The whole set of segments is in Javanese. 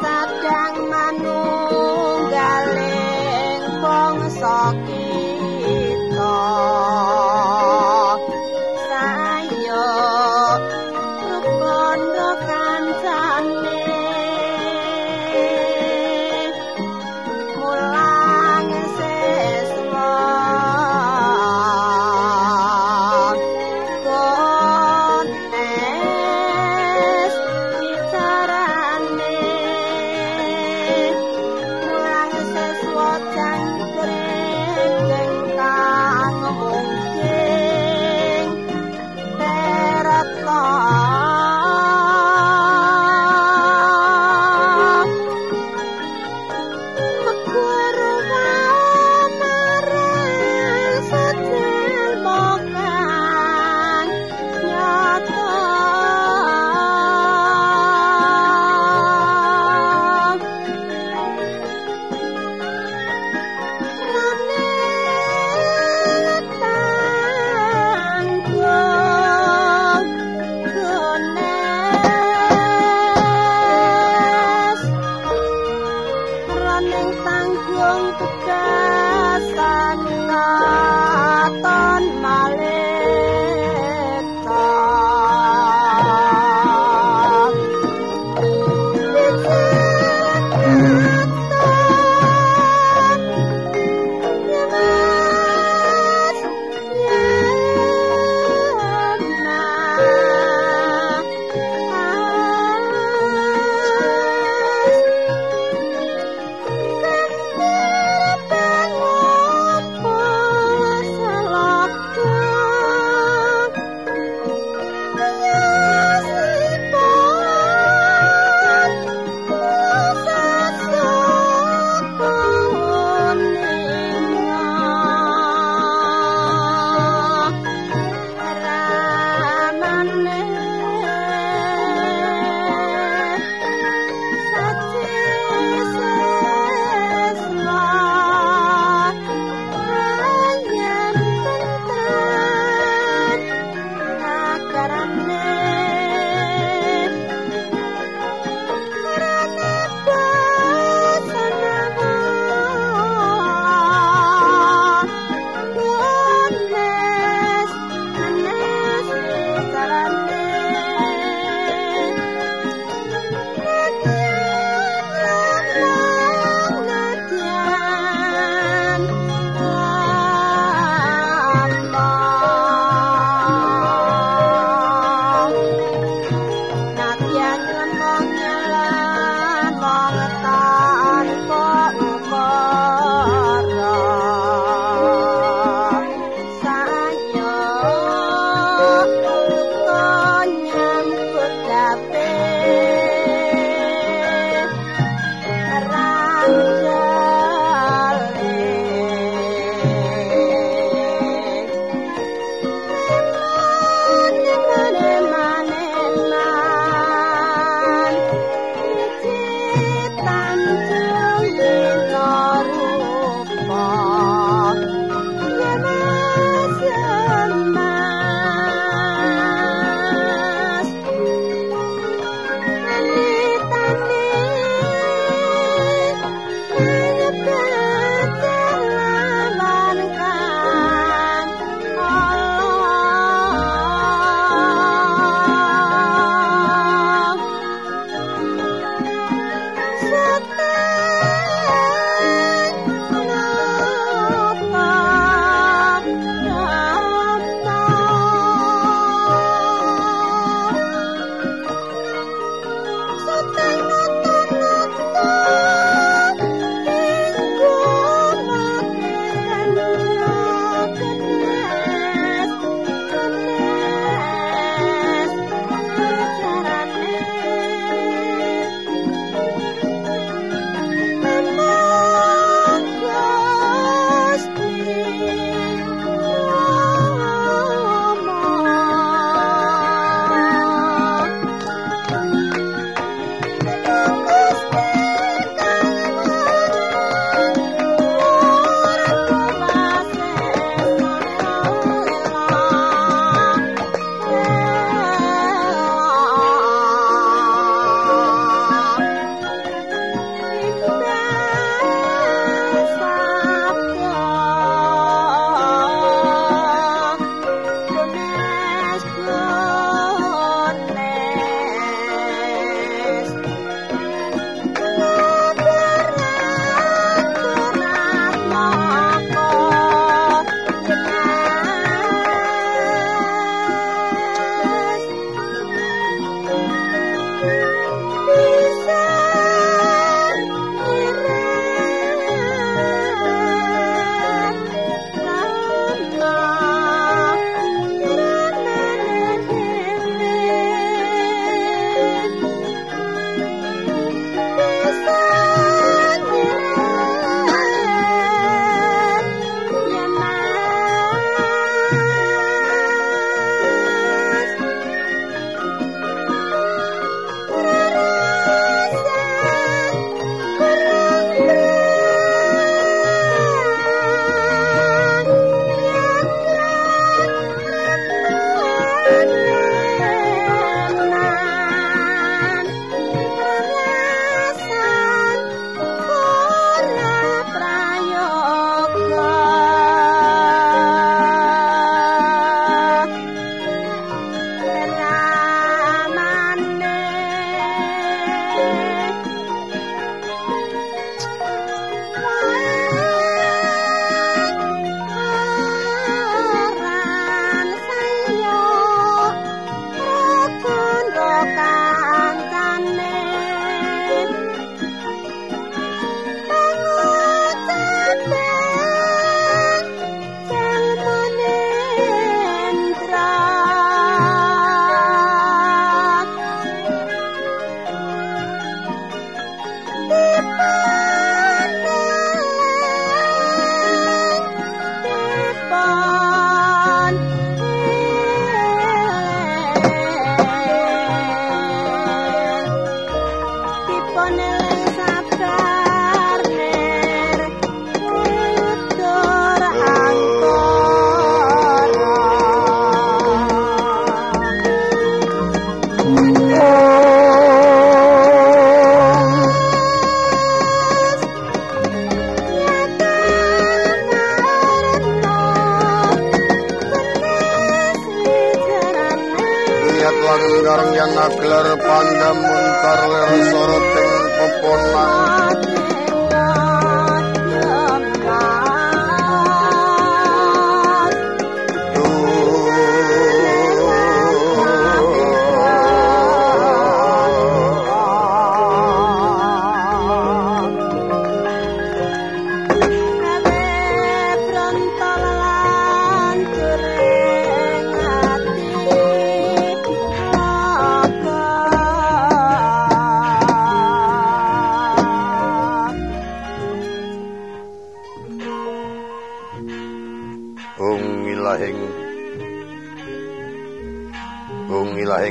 kadang manuk.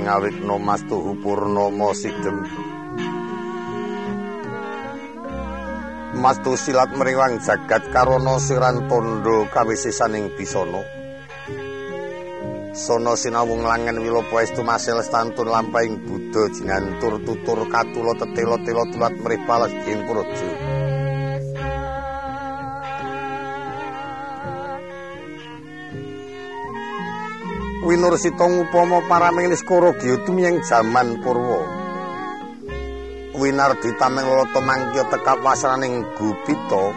Ngawitna mastuhu purnama sigem. Mastu silat meriwang jagat karana siran tondo kawisisaning bisana Sono sinawung langen wilopo estu masel stantun lampahing Buddha jinantur tutur katula tetela-tela tulat mrih palas ing praja winursita ngupama paramengis korogya tumiyang jaman purwa. Winar ditameng lata mangkya tekap wasraning gupita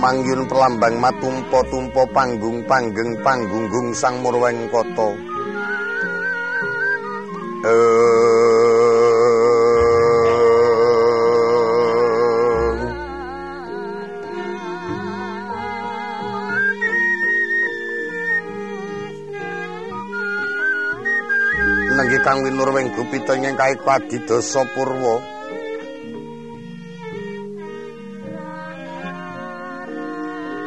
mangyun perlambang matumpa-tumpa panggung panggeng panggunggung sang murweng kata kang winurwing gupita ing kae padidasa purwa.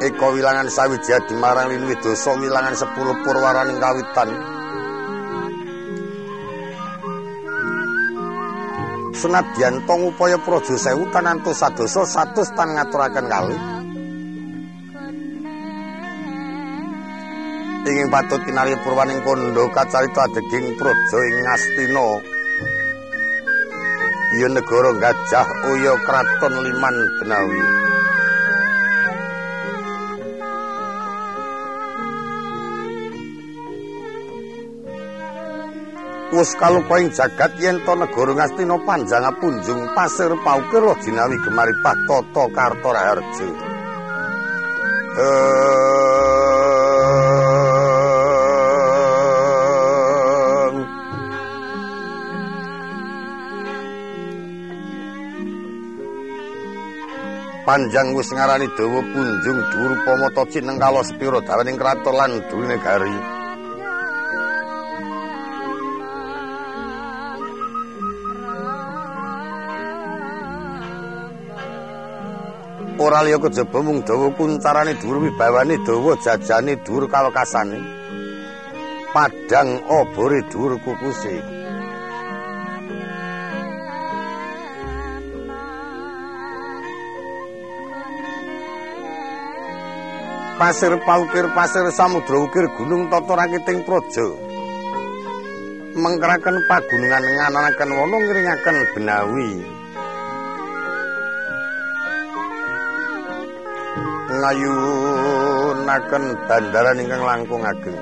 Eko wilangan sawijadi marang linwi dosa wilangan 10 purwaraning kawitan. Senadyan tong upaya praja sewu tanantu sadosa satus tan ngaturaken kalih patut kinali purwaning kondo kacarita adeging projo ing Astina ya negara gajah uya kraton liman benawi Wus kalupa ing jagat yen to negara Ngastina panjang punjung pasir paukir lo jinawi gemari patoto karto raharjo. Panjang wis ngarani dawa punjung dhuwur pamata cineng kala sepira dawaning kraton lan duwe negari. Ora liya kejaba mung dawa kuncarane dhuwur wibawane dawa jajane dhuwur kawekasane padang obore dhuwur kukuse pasir paukir pasir samudra ukir gunung tata rakiting praja mengkeraken pagunungan ngananaken wana ngiringaken benawi. Ngayunaken dandaran ingkang langkung ageng.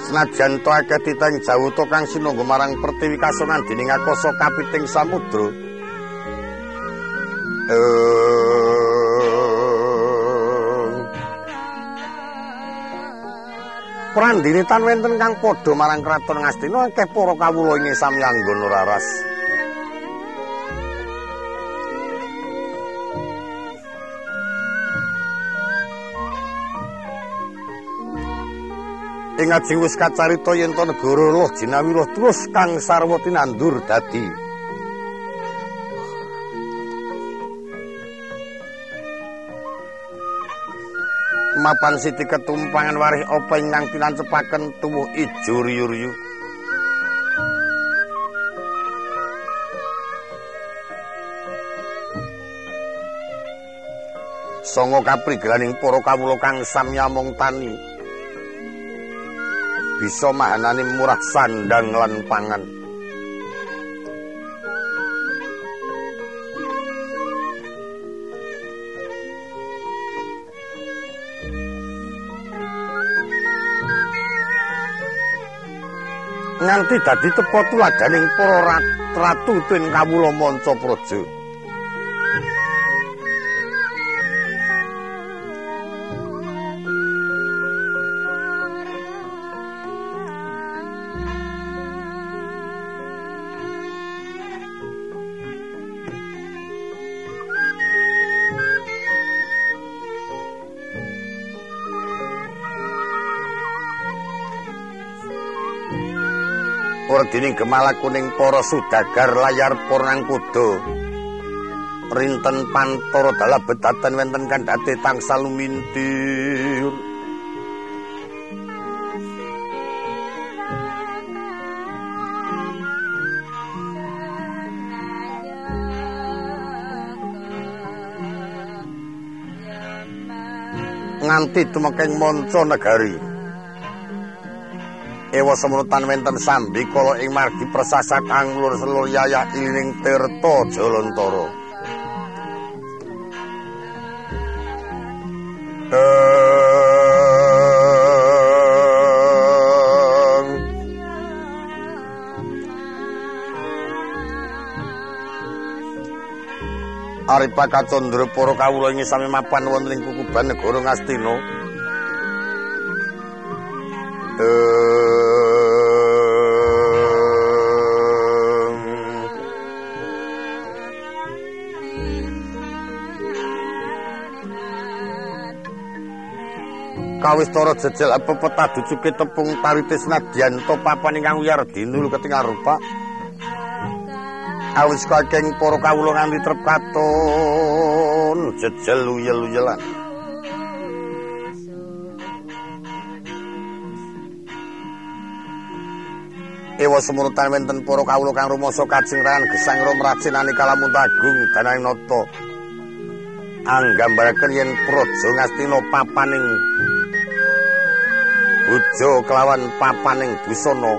Senajan to akeh titang jawuta kang sinungga marang pertiwi kasongan dening akasa kapiting samudra Prandini tan wenten kang padha marang kraton Ngastina akeh para kawula ing samyanggon raras. Ing ajeng wis kacarita yen to negara loh jinawi loh terus kang sarwa tinandur dadi mapan siti ketumpangan warih apa ingkang pinancepaken tuwuh ijo riyu-riyu Songo kaprigelan ing para kawula kang samyamong tani bisa mahanane murah sandang lan pangan nganti dadi tepa tuladaning para ratu tuwin kawula manca praja Wardining gemala kuning para sudagar layar purnang kuda. Rinten pantoro dalah bedatan wenten kandhate tangsal lumintir. nganti tumekeng manca negari. Ewa semunutan wenten sambi kala ing margi prasasa kang lur-selur yayah ilining tirta jalantara Aripa kacandra para kawula ing sami mapan wonten ing kukuban negara Ngastina. Kawistara jejel pepeta ducuke tepung taritis nadyan to papan ingkang wiyar dinul ketingal rupa awis kakeng para kawula nganti trep katon. Jejel uyel-uyelan Ewa semurutan wenten para kawula kang rumasa kajeng rahan gesang rom kalamun tagung danaing nata. Anggambaraken yen praja ngastina papaning bojo kelawan papaning busana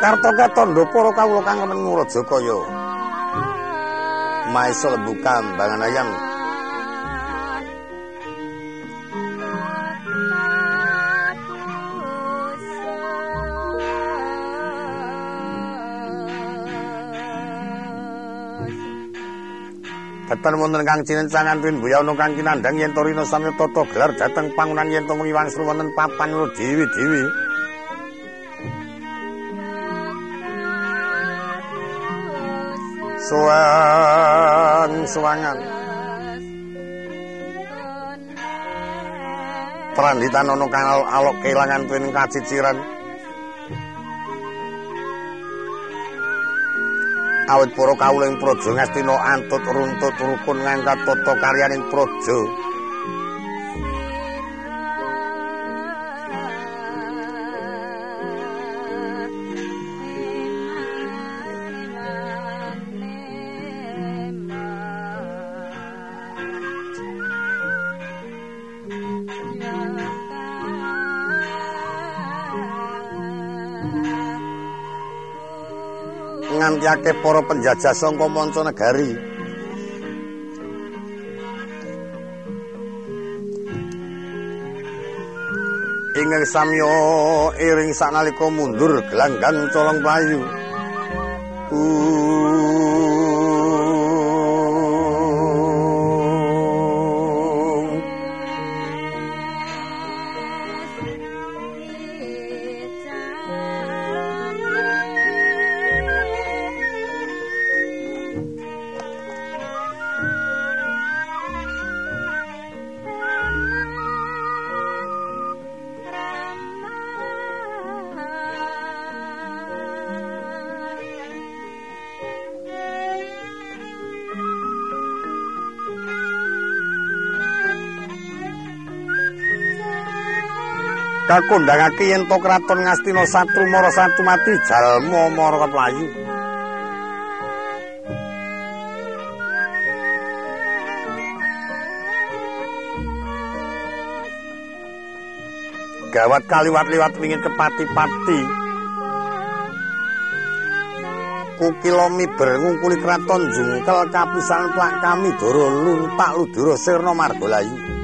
Kartoka tondo para kawula kang remen Murajakaya. Maisa bukan bangan ayam Ketan wonten kang cinencangan pin buya ono kang kinandang yen torino sami toto gelar dateng pangunan yen to mengi wangsul wonten papan lo dewi-dewi. suwang suwangan Pranditan ana kang alok kelangan tuwin kaciciran. Awit para kawula ing praja Ngastina antut runtut rukun ngangkat tata karyaning praja ngantiake para penjajah saka manca negari. Ingeng samya iring sanalika mundur gelanggang colong kakondhangake yen to kraton Ngastina Satru Mara Satru mati jalma Mara Kelayu. Gawat kaliwat liwat wingit kepati-pati. Kukilomi berngungkuli kraton jungkel kapisan plak kami doro luntak ludoro sirna margolayu.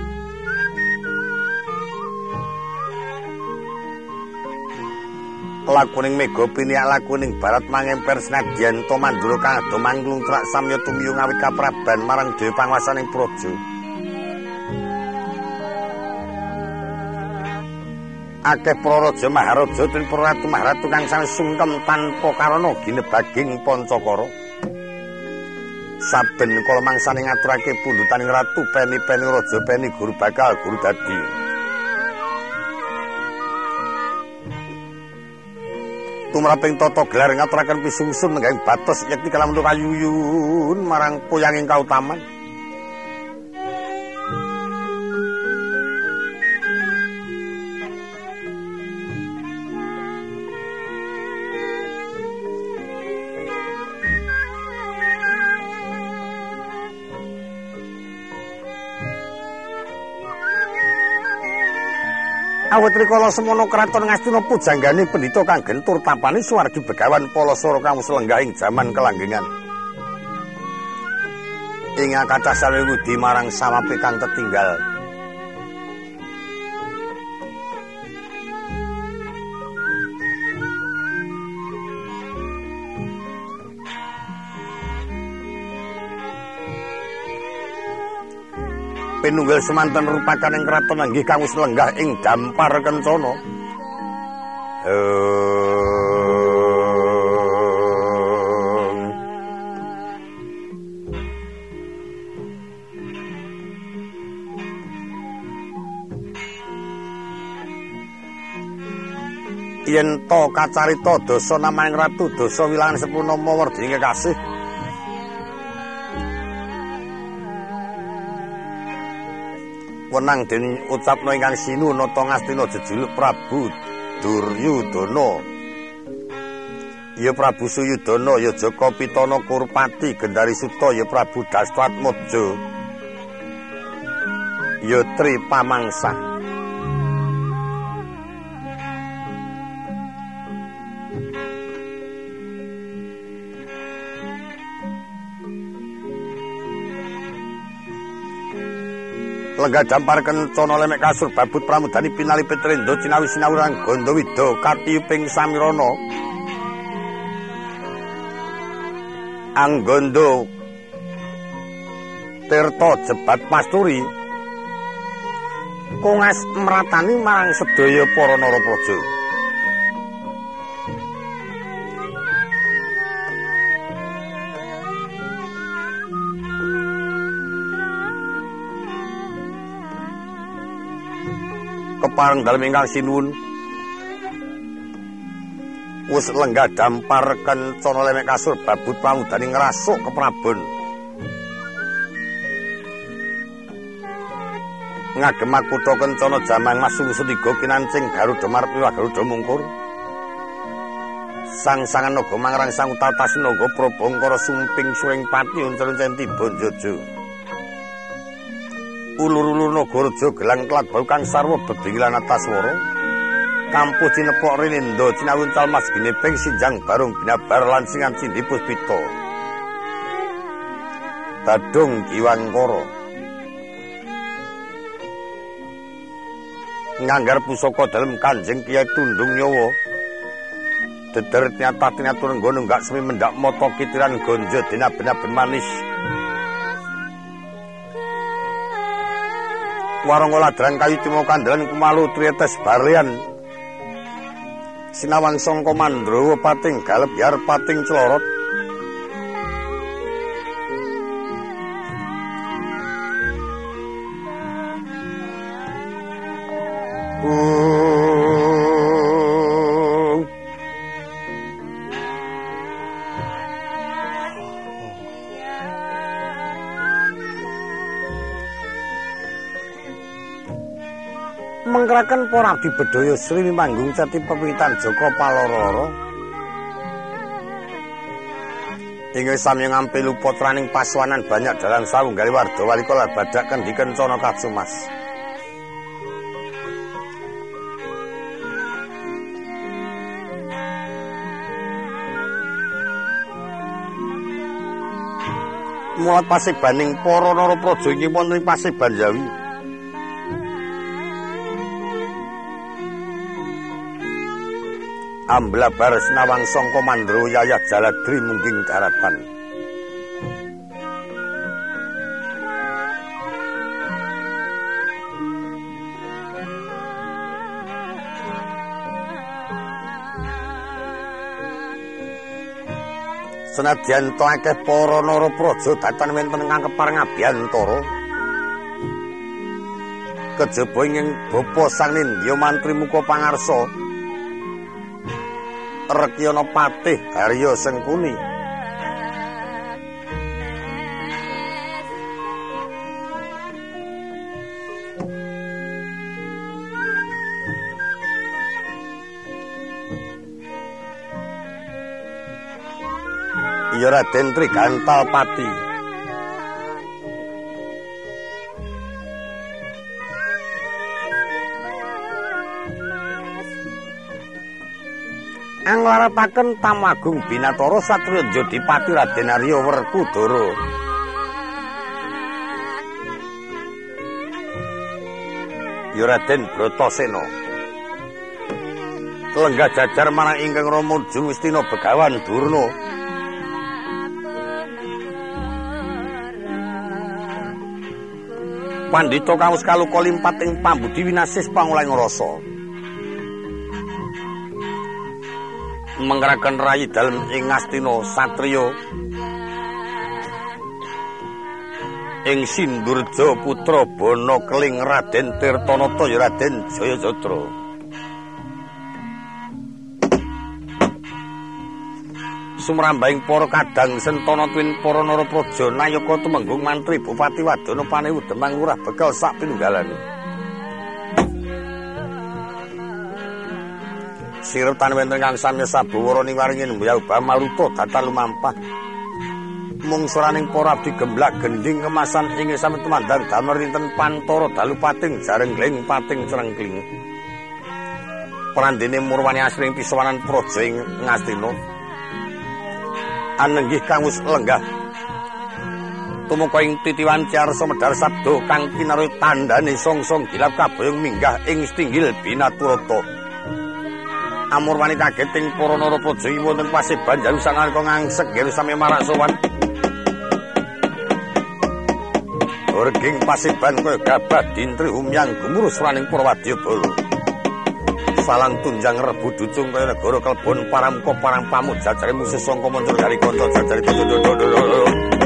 Lakuning mega piniak lakuning barat mangemper senadyan to mandura kang ado manglung trak samya tumiyu ngawit kapraban marang dhewe panguasaning praja akeh para raja maharaja lan para ratu maharatu kang sang sungkem tanpa karana ginebaging pancakara. Saben kala mangsane ngaturake pundhutaning ratu peni-peni raja peni guru bakal guru dadi tumraping tata gelar ngaturaken pisungsun nggih batos yekti kalamun kayuyun marang poyanging kautaman awet rikala semono kraton ngastina pujanggane pendhita kang gentur tapane suwargi begawan Palasara kang selenggah ing jaman kelanggengan. Ing kathah salewudi marang samape kang tetinggal. Pinunggil semanten rupakan ing kraton inggih kang wis lenggah ing dampar kencana. Yen to kacarita dosa namaning ratu dosa wilangan sepunama werdi kasih wenang den ucapno ingkang sinu nata ngastina jejuluk Prabu Duryudana. Ya Prabu Suyudana ya Jaka Pitana Kurpati Gendari Suta ya Prabu Dastwatmaja. Ya Tri Pamangsa. Lenggah dampar kencana lemek kasur babut pramudani pinali petrendo cinawi sinawurang gondo wido katiyuping samirana anggondo tirta jebat pasturi kongas meratani marang sedaya para narapraja kepareng dalem ingkang sinuwun. Wis lenggah dampar kencana lemek kasur babut pamudani ngrasuk keprabon ngagemak kutha kencana jamang masung setiga kinancing garuda marep liwah garuda mungkur. Sang sangan naga mangrang sang utatas naga probangkara sumping suring pati uncen-uncen tiba jojo ulur-ulur nagaraja gelang telat bau kang sarwa bebingilan ataswara. Kampuh cinepok rinindo cinawun calmas gineping sinjang barung binabar lan singan cindi puspito badung kiwang koro. Nganggar pusoko dalam kanjeng kiai tundung nyowo deder nyata tinatur nggono gak semi mendak moto kitiran gonjo dina benar-benar manis warung oladran kayu timo kandelan kumalu trietes barian. Sinawang songko mandro pating galep yar pating celorot ngraken para abdi bedaya Sri manggung Cati Pepitan Joko Palororo. Ing sami ngampilu putraning paswanan banyak dalan sawu gawe warda walikala badhak kendiken cana kacumas. Mulat pasik baning para narapraja ing wonten pasik Banjawi. Amblabar sinawang sangka mandra yayah jaladri mungging daratan senadyan to akeh para narapraja datan wonten ingkang kepareng abiyantara kejaba ing bapa sang nindya mantri muka pangarsa rekyana patih Arya Sengkuni ya Raden Trigantal Pati. Anglarataken Tamagung Binatara Satriya Jodipati Raden Arya Werkudara. Ya Raden Bratasena. Lenggah jajar marang ingkang Rama Jungstina Begawan Durna. pandhita kang wis kaluka limpat ing pambudi winasis pangulang rasa. Mengraken rayi dalem ing Astina satriya. Ing Sindurja putra Bana Keling Raden Tirtanata ya Raden Jayajatra. sumrambahing para kadang sentana tuwin para narapraja nayaka tumenggung mantri bupati wadana panewu demang lurah bekal sak pinunggalane siretan wonten kang sami sabuwara niwaringin mbaya ubah maruta datal lumampah. Mung suraning para abdi gemblak gending kemasan ing sami tumandang damar dinten pantara dalu pating jareng gling pating cerengkling Prandene murwani asring pisawanan praja ing Ngastina. Anenggih wis lenggah. Tumeka ing titiwan carsa medhar sabda kang pinaruh tandane song-song gilap kaboyong minggah ing stinggil binaturata amur wanita geting para narapaja wonten sangan kang ngangsek geru sami marak sowan Orging pasiban kaya gabah dintri umyang gumurus raning Purwadya Bala. salang tunjang rebu ducung kaya negara kelbon paramko parang pamut jajare musuh sangka muncul dari kanca jajare